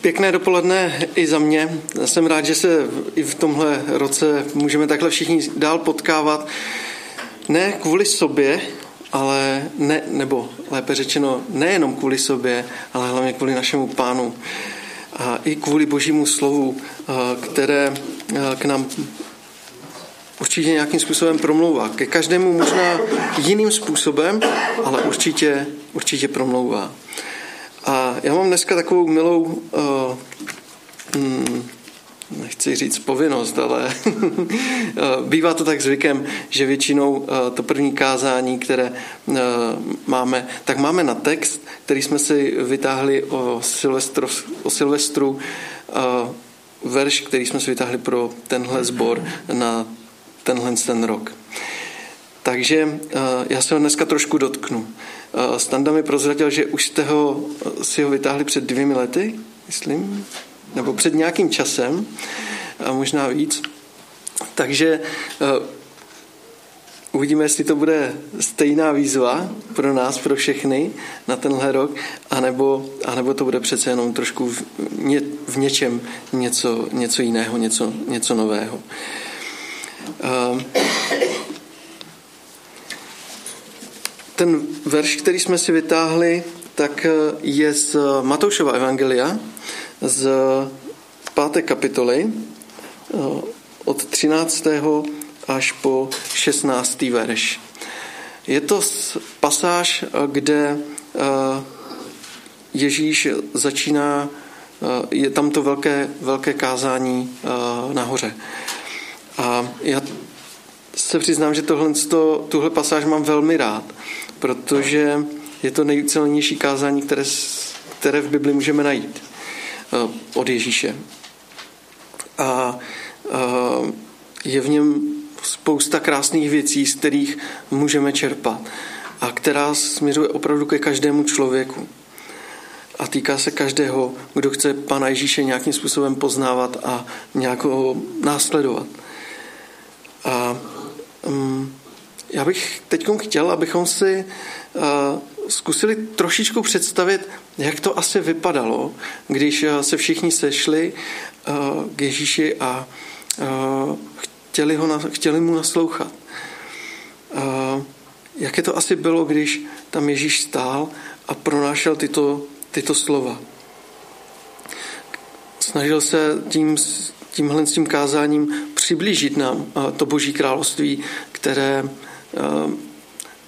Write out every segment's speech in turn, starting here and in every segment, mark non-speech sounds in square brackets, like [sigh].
Pěkné dopoledne i za mě. Jsem rád, že se i v tomhle roce můžeme takhle všichni dál potkávat. Ne kvůli sobě, ale ne, nebo lépe řečeno, nejenom kvůli sobě, ale hlavně kvůli našemu pánu. A i kvůli božímu slovu, které k nám určitě nějakým způsobem promlouvá. Ke každému možná jiným způsobem, ale určitě, určitě promlouvá. Já mám dneska takovou milou, uh, hmm, nechci říct povinnost, ale [laughs] bývá to tak zvykem, že většinou uh, to první kázání, které uh, máme, tak máme na text, který jsme si vytáhli o Silvestru, o Silvestru verš, který jsme si vytáhli pro tenhle sbor na tenhle ten rok. Takže já se ho dneska trošku dotknu. Standa mi prozradil, že už jste ho, si ho vytáhli před dvěmi lety, myslím, nebo před nějakým časem, a možná víc. Takže uvidíme, jestli to bude stejná výzva pro nás, pro všechny na tenhle rok, anebo, anebo to bude přece jenom trošku v, ně, v něčem něco, něco jiného, něco, něco nového. Ten verš, který jsme si vytáhli, tak eh, je z Matoušova evangelia, z páté kapitoly, eh, od 13. až po 16. verš. Je to pasáž, eh, kde Ježíš začíná, je tam to velké, velké kázání nahoře. A já se přiznám, že tohle, tuhle pasáž mám velmi rád, protože je to nejucelnější kázání, které, které v Bibli můžeme najít eh, od Ježíše. A eh, je v něm spousta krásných věcí, z kterých můžeme čerpat a která směřuje opravdu ke každému člověku. A týká se každého, kdo chce Pana Ježíše nějakým způsobem poznávat a nějak ho následovat. A já bych teď chtěl, abychom si uh, zkusili trošičku představit, jak to asi vypadalo, když uh, se všichni sešli uh, k Ježíši a chtěli, ho, chtěli mu naslouchat. Jaké to asi bylo, když tam Ježíš stál a pronášel tyto, tyto slova. Snažil se tím, tímhle s tím kázáním přiblížit nám to boží království, které Eh,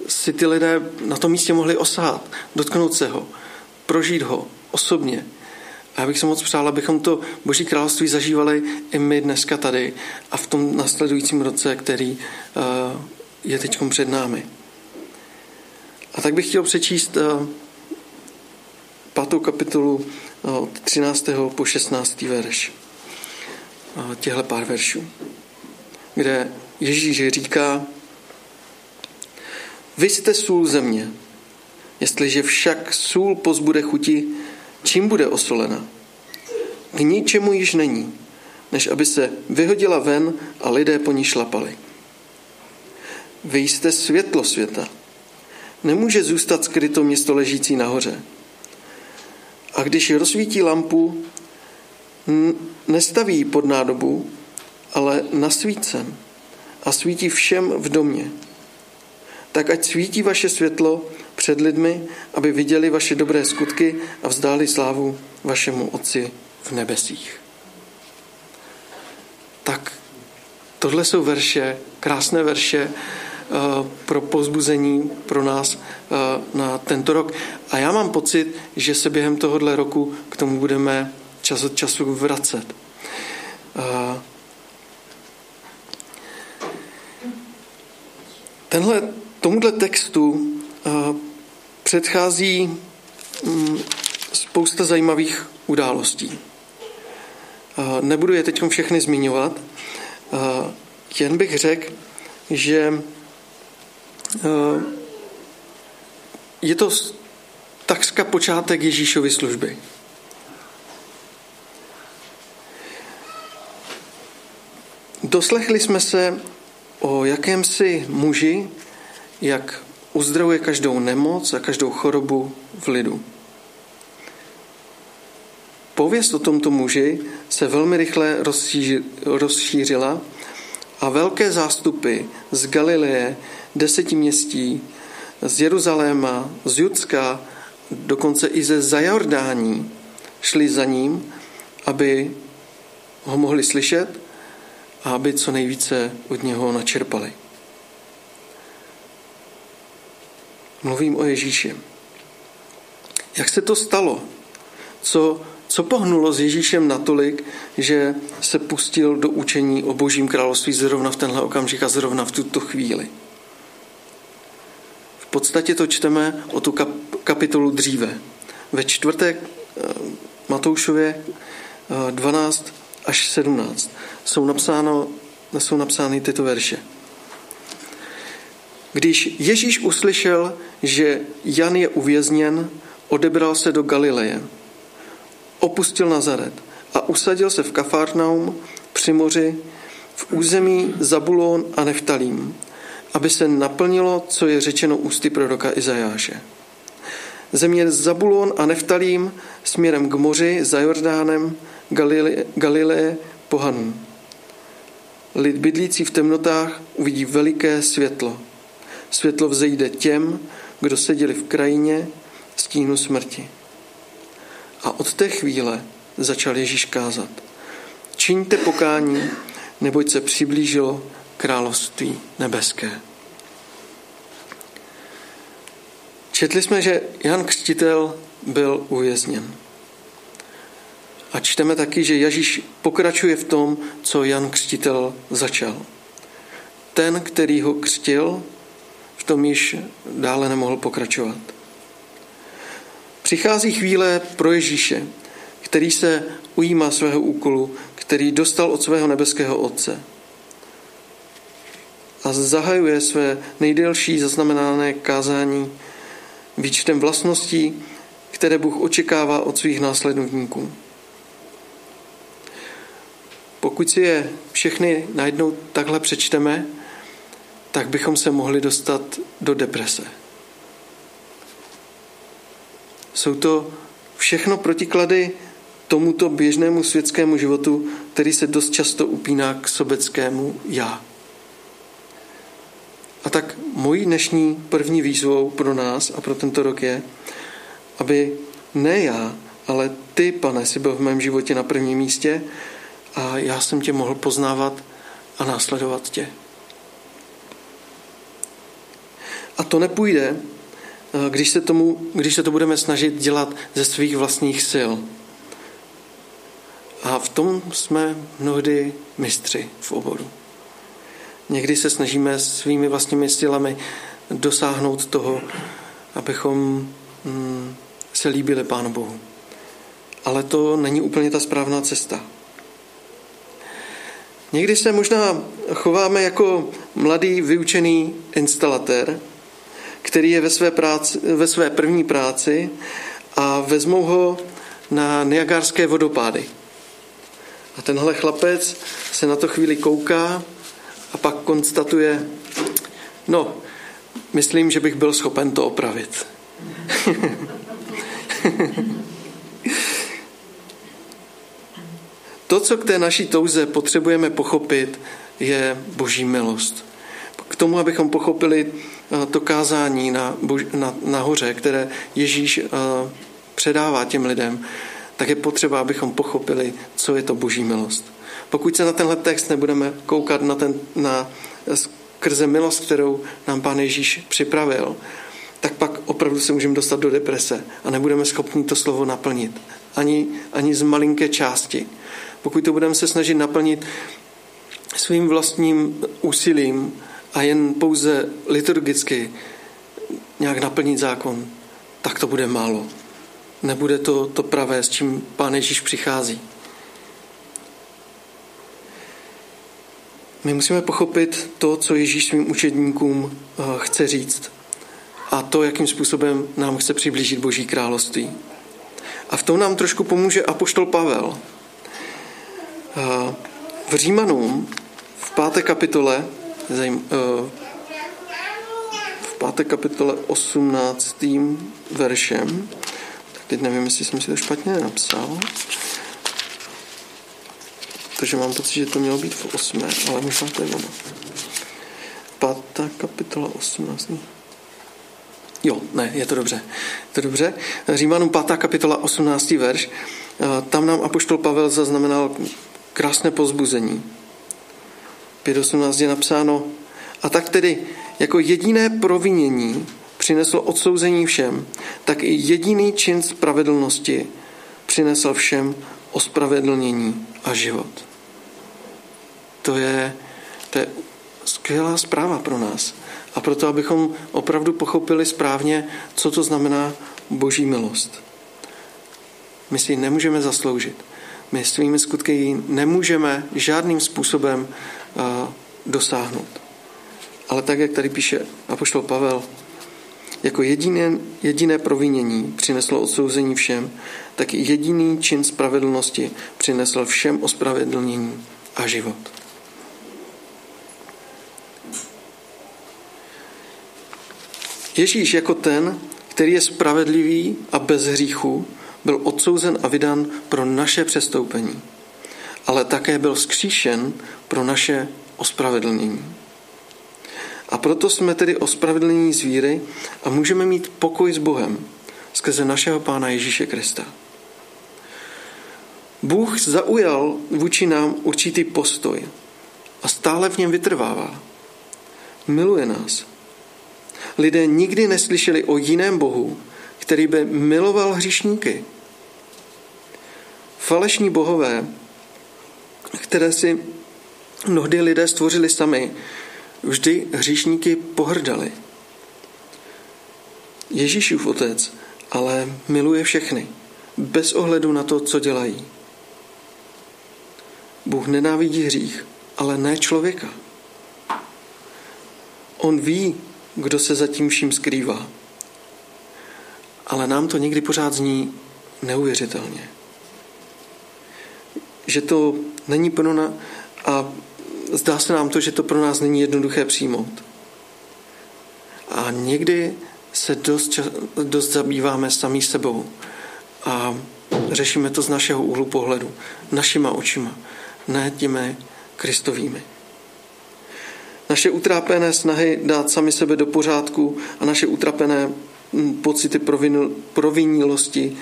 si ty lidé na tom místě mohli osát, dotknout se ho, prožít ho osobně. A já bych se moc přál, abychom to Boží království zažívali i my dneska tady a v tom nasledujícím roce, který eh, je teď před námi. A tak bych chtěl přečíst eh, pátou kapitolu od 13. po 16. verš. Těhle pár veršů, kde Ježíš říká, vy jste sůl země. Jestliže však sůl pozbude chuti, čím bude osolena? K ničemu již není, než aby se vyhodila ven a lidé po ní šlapali. Vy jste světlo světa. Nemůže zůstat skryto město ležící nahoře. A když rozsvítí lampu, nestaví pod nádobu, ale na svícen a svítí všem v domě tak ať svítí vaše světlo před lidmi, aby viděli vaše dobré skutky a vzdáli slávu vašemu Otci v nebesích. Tak tohle jsou verše, krásné verše eh, pro pozbuzení pro nás eh, na tento rok. A já mám pocit, že se během tohohle roku k tomu budeme čas od času vracet. Eh, tenhle Tomuhle textu eh, předchází mm, spousta zajímavých událostí. Eh, nebudu je teď všechny zmiňovat, eh, jen bych řekl, že je to takřka počátek Ježíšovy služby. Doslechli jsme se o jakémsi muži, jak uzdravuje každou nemoc a každou chorobu v lidu. Pověst o tomto muži se velmi rychle rozšířila a velké zástupy z Galileje, deseti městí, z Jeruzaléma, z Judska, dokonce i ze Zajordání šli za ním, aby ho mohli slyšet a aby co nejvíce od něho načerpali. Mluvím o Ježíši. Jak se to stalo? Co, co pohnulo s Ježíšem natolik, že se pustil do učení o Božím království zrovna v tenhle okamžik a zrovna v tuto chvíli? V podstatě to čteme o tu kapitolu dříve. Ve čtvrtek eh, Matoušově 12 eh, až 17 jsou, napsáno, jsou napsány tyto verše. Když Ježíš uslyšel, že Jan je uvězněn, odebral se do Galileje. Opustil Nazaret a usadil se v Kafarnaum při moři v území Zabulón a Neftalím, aby se naplnilo, co je řečeno ústy proroka Izajáše. Země Zabulón a Neftalím směrem k moři za Jordánem Galileje, Galileje. Lid bydlící v temnotách uvidí veliké světlo. Světlo vzejde těm, kdo seděli v krajině stínu smrti. A od té chvíle začal Ježíš kázat. Čiňte pokání, neboť se přiblížilo království nebeské. Četli jsme, že Jan Křtitel byl uvězněn. A čteme taky, že Ježíš pokračuje v tom, co Jan Křtitel začal. Ten, který ho křtil, v tom již dále nemohl pokračovat. Přichází chvíle pro Ježíše, který se ujímá svého úkolu, který dostal od svého nebeského Otce. A zahajuje své nejdelší zaznamenané kázání výčtem vlastností, které Bůh očekává od svých následovníků. Pokud si je všechny najednou takhle přečteme, tak bychom se mohli dostat do deprese. Jsou to všechno protiklady tomuto běžnému světskému životu, který se dost často upíná k sobeckému já. A tak mojí dnešní první výzvou pro nás a pro tento rok je, aby ne já, ale ty, pane, si byl v mém životě na prvním místě a já jsem tě mohl poznávat a následovat tě. A to nepůjde, eh, když se, tomu, když se to budeme snažit dělat ze svých vlastních sil. A v tom jsme mnohdy mistři v oboru. Někdy se snažíme svými vlastními silami dosáhnout toho, abychom mm, se líbili Pánu Bohu. Ale to není úplně ta správná cesta. Někdy se možná chováme jako mladý vyučený instalatér, který je ve své, práci, ve své první práci a vezmou ho na Niagárské vodopády. A tenhle chlapec se na to chvíli kouká a pak konstatuje, no, myslím, že bych byl schopen to opravit. [laughs] to, co k té naší touze potřebujeme pochopit, je boží milost. K tomu, abychom pochopili to kázání na, na, na hoře, které Ježíš eh, předává těm lidem, tak je potřeba, abychom pochopili, co je to boží milost. Pokud se na tenhle text nebudeme koukat na, ten, na skrze milost, kterou nám Pán Ježíš připravil, tak pak opravdu se můžeme dostat do deprese a nebudeme schopni to slovo naplnit. Ani, ani z malinké části. Pokud to budeme se snažit naplnit svým vlastním úsilím a jen pouze liturgicky nějak naplnit zákon, tak to bude málo. Nebude to to pravé, s čím Pán Ježíš přichází. My musíme pochopit to, co Ježíš svým učedníkům eh, chce říct a to, jakým způsobem nám chce přiblížit Boží království. A v tom nám trošku pomůže apoštol Pavel. Eh, v Římanům v páté kapitole eh, v páté kapitole 18. veršem tak Teď nevím, jestli jsem si to špatně napsal. Protože mám pocit, že to mělo být v osmé, ale možná to je ono. Pátá kapitola 18. Jo, ne, je to dobře. Je to dobře. Římanům 5. kapitola 18. verš. Tam nám apoštol Pavel zaznamenal krásné pozbuzení. 5.18 je napsáno, a tak tedy jako jediné provinění přinesl odsouzení všem, tak i jediný čin spravedlnosti přinesl všem ospravedlnění a život. To je, to je skvělá zpráva pro nás. A proto, abychom opravdu pochopili správně, co to znamená boží milost. My si ji nemůžeme zasloužit. My svými skutky ji nemůžeme žádným způsobem dosáhnout. Ale tak, jak tady píše apoštol Pavel, jako jediné, jediné provinění přineslo odsouzení všem, tak jediný čin spravedlnosti přinesl všem ospravedlnění a život. Ježíš jako ten, který je spravedlivý a bez hříchu, byl odsouzen a vydán pro naše přestoupení, ale také byl skříšen pro naše ospravedlnění. A proto jsme tedy ospravedlnění z víry a můžeme mít pokoj s Bohem skrze našeho Pána Ježíše Krista. Bůh zaujal vůči nám určitý postoj a stále v něm vytrvává. Miluje nás. Lidé nikdy neslyšeli o jiném Bohu, který by miloval hříšníky. Falešní bohové, které si mnohdy lidé stvořili sami, vždy hříšníky pohrdali. Ježíšův otec ale miluje všechny, bez ohledu na to, co dělají. Bůh nenávidí hřích, ale ne člověka. On ví, kdo se za tím vším skrývá. Ale nám to někdy pořád zní neuvěřitelně. Že to není pro nás, a zdá se nám to, že to pro nás není jednoduché přijmout. A někdy se dost, dost zabýváme sami sebou a řešíme to z našeho úhlu pohledu, našima očima, ne těmi kristovými. Naše utrápené snahy dát sami sebe do pořádku a naše utrapené hm, pocity provinílosti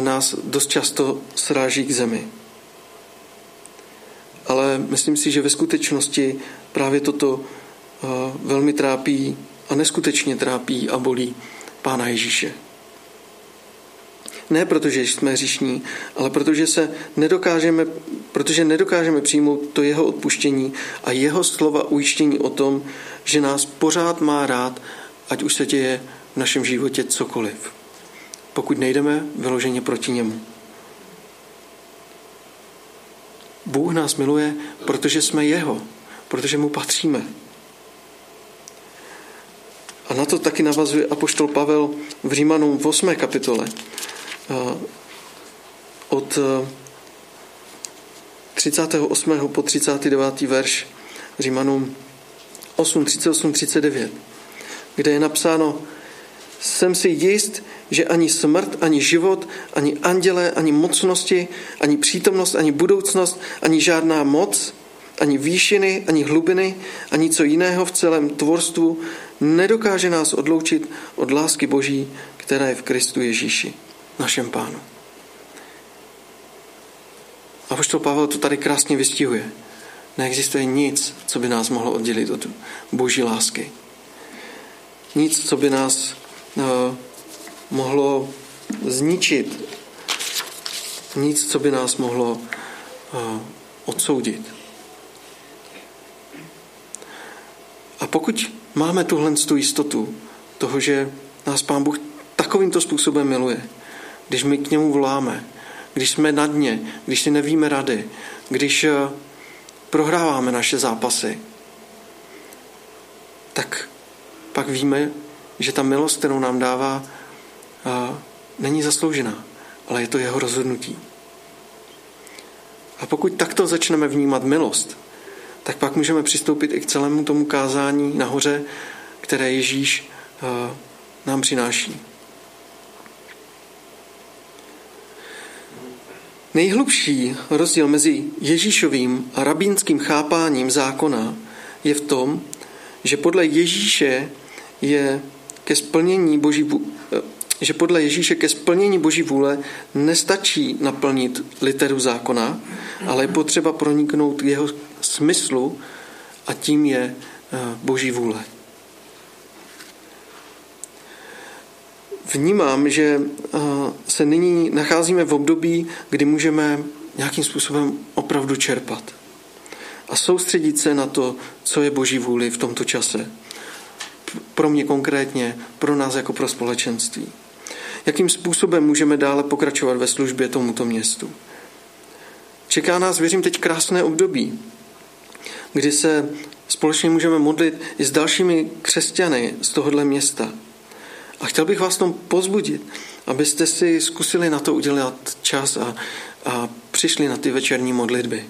nás dost často sráží k zemi ale myslím si, že ve skutečnosti právě toto eh, velmi trápí a neskutečně trápí a bolí Pána Ježíše. Ne protože jsme hříšní, ale protože se nedokážeme, protože nedokážeme přijmout to jeho odpuštění a jeho slova ujištění o tom, že nás pořád má rád, ať už se děje v našem životě cokoliv. Pokud nejdeme vyloženě proti němu. Bůh nás miluje, protože jsme Jeho, protože mu patříme. A na to taky navazuje apoštol Pavel v Římanům v 8. kapitole od 38. po 39. verš Římanům 8, 38, 39, kde je napsáno Jsem si jist, že ani smrt, ani život, ani andělé, ani mocnosti, ani přítomnost, ani budoucnost, ani žádná moc, ani výšiny, ani hlubiny, ani co jiného v celém tvorstvu nedokáže nás odloučit od lásky Boží, která je v Kristu Ježíši, našem pánu. A poštol Pavel to tady krásně vystihuje. Neexistuje nic, co by nás mohlo oddělit od boží lásky. Nic, co by nás mohlo zničit. Nic, co by nás mohlo odsoudit. A pokud máme tuhle tu jistotu toho, že nás Pán Bůh takovýmto způsobem miluje, když my k němu voláme, když jsme na dně, když si nevíme rady, když prohráváme naše zápasy, tak pak víme, že ta milost, kterou nám dává, není zasloužená, ale je to jeho rozhodnutí. A pokud takto začneme vnímat milost, tak pak můžeme přistoupit i k celému tomu kázání nahoře, které Ježíš nám přináší. Nejhlubší rozdíl mezi Ježíšovým a rabínským chápáním zákona je v tom, že podle Ježíše je ke splnění boží, eh, že podle Ježíše ke splnění boží vůle nestačí naplnit literu zákona, ale je potřeba proniknout jeho smyslu a tím je eh, boží vůle. Vnímám, že eh, se nyní nacházíme v období, kdy můžeme nějakým způsobem opravdu čerpat a soustředit se na to, co je Boží vůli v tomto čase. Pro mě konkrétně, pro nás jako pro společenství. Jakým způsobem můžeme dále pokračovat ve službě tomuto městu. Čeká nás, věřím, teď krásné období, kdy se společně můžeme modlit i s dalšími křesťany z tohohle města. A chtěl bych vás tom pozbudit, abyste si zkusili na to udělat čas a, a přišli na ty večerní modlitby.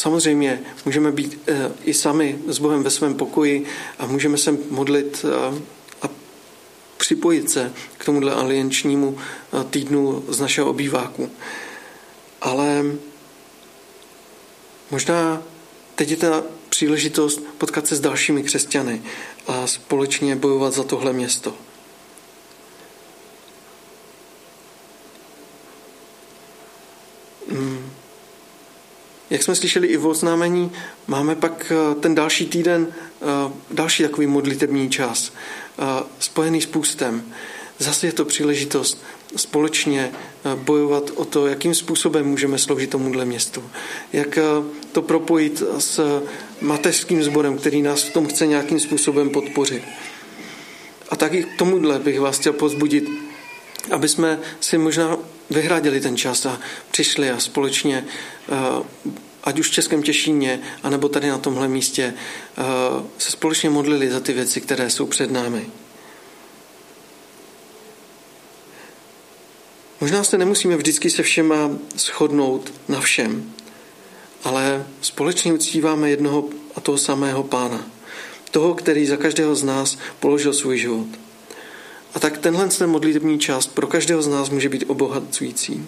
Samozřejmě můžeme být e, i sami s Bohem ve svém pokoji a můžeme se modlit a, a připojit se k tomuhle aliančnímu týdnu z našeho obýváku. Ale možná teď je ta příležitost potkat se s dalšími křesťany a společně bojovat za tohle město. Hmm. Jak jsme slyšeli i v oznámení, máme pak eh, ten další týden eh, další takový modlitební čas, eh, spojený s půstem. Zase je to příležitost společně bojovat o to, jakým způsobem můžeme sloužit tomuhle městu. Jak to propojit s mateřským sborem, který nás v tom chce nějakým způsobem podpořit. A taky k tomuhle bych vás chtěl pozbudit, aby jsme si možná vyhradili ten čas a přišli a společně, eh, ať už v Českém Těšíně, anebo tady na tomhle místě, eh, se společně modlili za ty věci, které jsou před námi. Možná se nemusíme vždycky se všema shodnout na všem, ale společně uctíváme jednoho a toho samého pána. Toho, který za každého z nás položil svůj život. A tak tenhle ten modlitební čas pro každého z nás může být obohacující.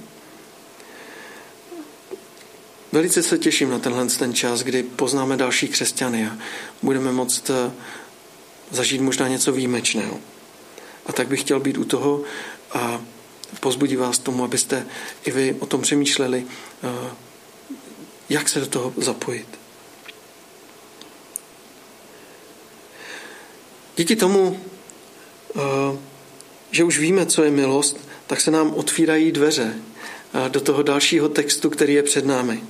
Velice se těším na tenhle ten čas, kdy poznáme další křesťany a budeme moct eh, zažít možná něco výjimečného. A tak bych chtěl být u toho a pozbudí vás tomu, abyste i vy o tom přemýšleli, eh, jak se do toho zapojit. Díky tomu, eh, že už víme, co je milost, tak se nám otvírají dveře do toho dalšího textu, který je před námi.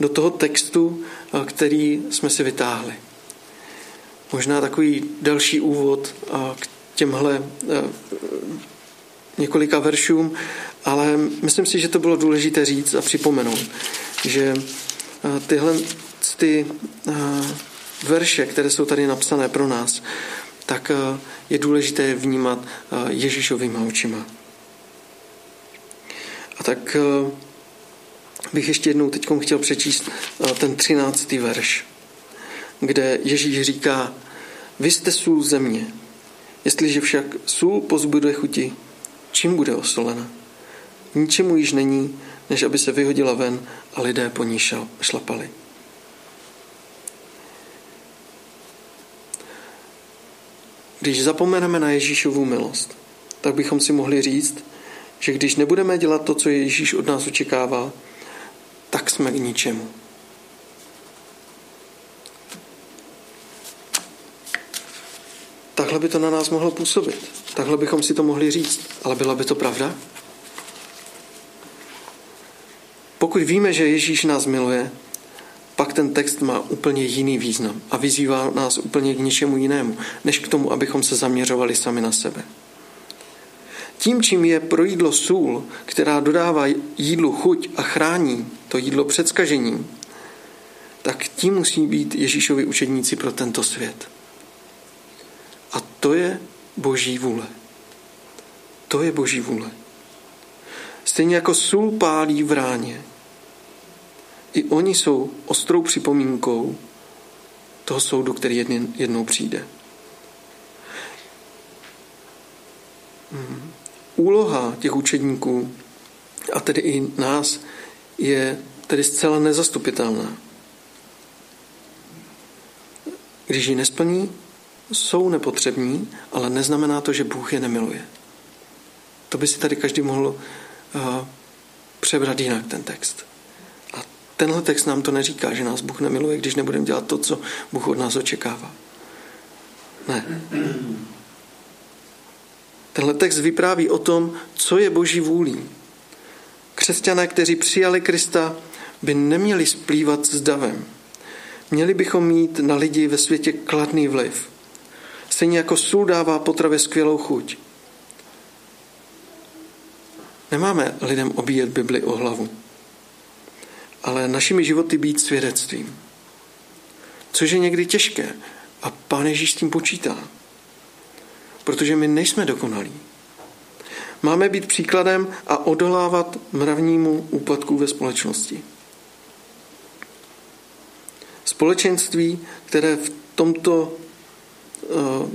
Do toho textu, který jsme si vytáhli. Možná takový další úvod k těmhle několika veršům, ale myslím si, že to bylo důležité říct a připomenout, že tyhle ty verše, které jsou tady napsané pro nás, tak je důležité vnímat Ježíšovými očima. A tak bych ještě jednou teď chtěl přečíst ten třináctý verš, kde Ježíš říká, vy jste sůl země. Jestliže však sůl pozbude chuti, čím bude osolena? Ničemu již není, než aby se vyhodila ven a lidé po ní šlapali. Když zapomeneme na Ježíšovu milost, tak bychom si mohli říct, že když nebudeme dělat to, co Ježíš od nás očekává, tak jsme k ničemu. Takhle by to na nás mohlo působit. Takhle bychom si to mohli říct. Ale byla by to pravda? Pokud víme, že Ježíš nás miluje, pak ten text má úplně jiný význam a vyzývá nás úplně k něčemu jinému, než k tomu, abychom se zaměřovali sami na sebe. Tím, čím je pro jídlo sůl, která dodává jídlu chuť a chrání to jídlo před skažením, tak tím musí být Ježíšovi učedníci pro tento svět. A to je boží vůle. To je boží vůle. Stejně jako sůl pálí v ráně, i oni jsou ostrou připomínkou toho soudu, který jednou přijde. Hmm. úloha těch učedníků, a tedy i nás, je tedy zcela nezastupitelná. Když ji nesplní, jsou nepotřební, ale neznamená to, že Bůh je nemiluje. To by si tady každý mohl uh, přebrat jinak ten text. Tenhle text nám to neříká, že nás Bůh nemiluje, když nebudeme dělat to, co Bůh od nás očekává. Ne. Tenhle text vypráví o tom, co je boží vůlí. Křesťané, kteří přijali Krista, by neměli splývat s davem. Měli bychom mít na lidi ve světě kladný vliv. Stejně jako sůl dává potravě skvělou chuť. Nemáme lidem obíjet Bibli o hlavu, ale našimi životy být svědectvím. Což je někdy těžké a Pán Ježíš s tím počítá. Protože my nejsme dokonalí. Máme být příkladem a odolávat mravnímu úpadku ve společnosti. Společenství, které v tomto uh,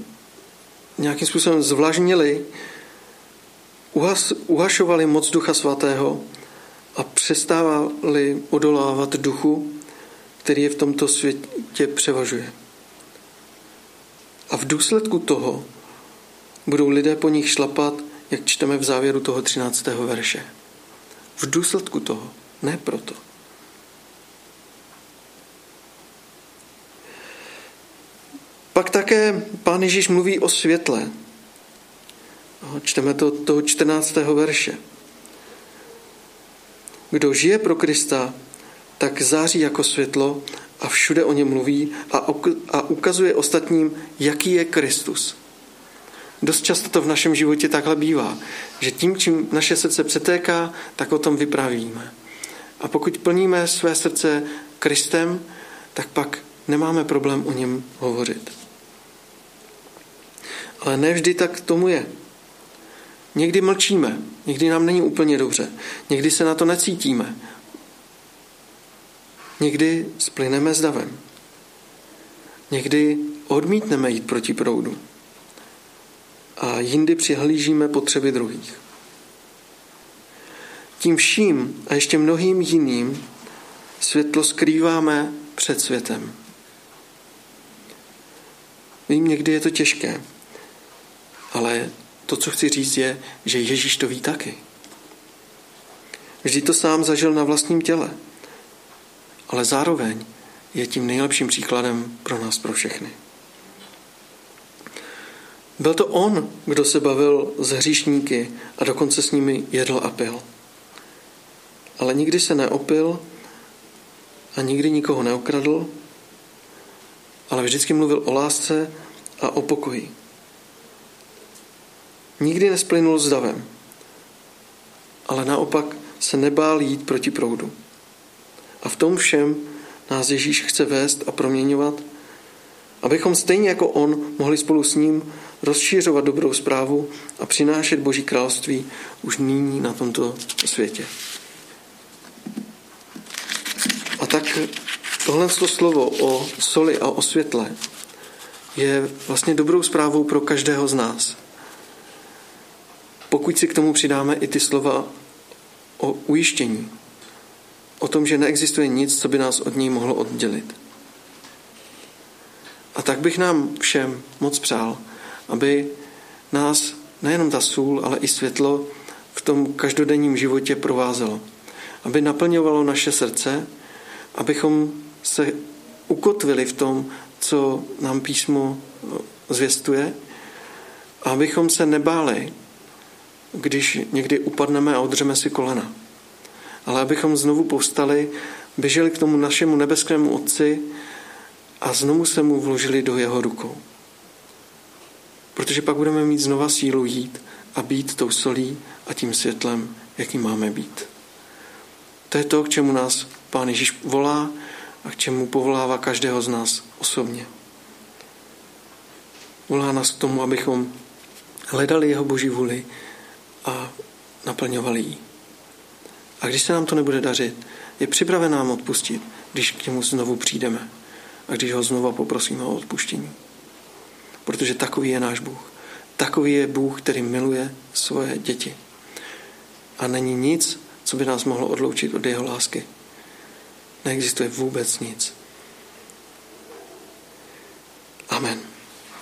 nějakým způsobem zvlažnili, uhas, uhašovali moc Ducha Svatého a přestávali odolávat duchu, který je v tomto světě převažuje. A v důsledku toho budou lidé po nich šlapat, jak čteme v závěru toho 13. verše. V důsledku toho, ne proto. Pak také pán Ježíš mluví o světle. Čteme to toho 14. verše. Kdo žije pro Krista, tak září jako světlo a všude o něm mluví a ukazuje ostatním, jaký je Kristus. Dost často to v našem životě takhle bývá, že tím, čím naše srdce přetéká, tak o tom vyprávíme. A pokud plníme své srdce Kristem, tak pak nemáme problém o něm hovořit. Ale ne vždy tak tomu je. Někdy mlčíme, někdy nám není úplně dobře, někdy se na to necítíme, někdy splyneme s davem, někdy odmítneme jít proti proudu a jindy přihlížíme potřeby druhých. Tím vším a ještě mnohým jiným světlo skrýváme před světem. Vím, někdy je to těžké, ale to, co chci říct, je, že Ježíš to ví taky. Vždy to sám zažil na vlastním těle, ale zároveň je tím nejlepším příkladem pro nás, pro všechny. Byl to on, kdo se bavil s hříšníky a dokonce s nimi jedl a pil. Ale nikdy se neopil a nikdy nikoho neokradl, ale vždycky mluvil o lásce a o pokoji. Nikdy nesplynul s davem, ale naopak se nebál jít proti proudu. A v tom všem nás Ježíš chce vést a proměňovat, abychom stejně jako On mohli spolu s ním rozšířovat dobrou zprávu a přinášet Boží království už nyní na tomto světě. A tak tohle slovo o soli a o světle je vlastně dobrou zprávou pro každého z nás. Pokud si k tomu přidáme i ty slova o ujištění, o tom, že neexistuje nic, co by nás od ní mohlo oddělit. A tak bych nám všem moc přál, aby nás nejenom ta sůl, ale i světlo v tom každodenním životě provázelo. Aby naplňovalo naše srdce, abychom se ukotvili v tom, co nám písmo zvěstuje, a abychom se nebáli, když někdy upadneme a odřeme si kolena. Ale abychom znovu povstali, běželi k tomu našemu nebeskému Otci a znovu se mu vložili do jeho rukou. Protože pak budeme mít znova sílu jít a být tou solí a tím světlem, jaký máme být. To je to, k čemu nás Pán Ježíš volá a k čemu povolává každého z nás osobně. Volá nás k tomu, abychom hledali jeho boží vůli a naplňovali ji. A když se nám to nebude dařit, je připraven nám odpustit, když k němu znovu přijdeme a když ho znova poprosíme o odpuštění. Protože takový je náš Bůh. Takový je Bůh, který miluje svoje děti. A není nic, co by nás mohlo odloučit od jeho lásky. Neexistuje vůbec nic. Amen.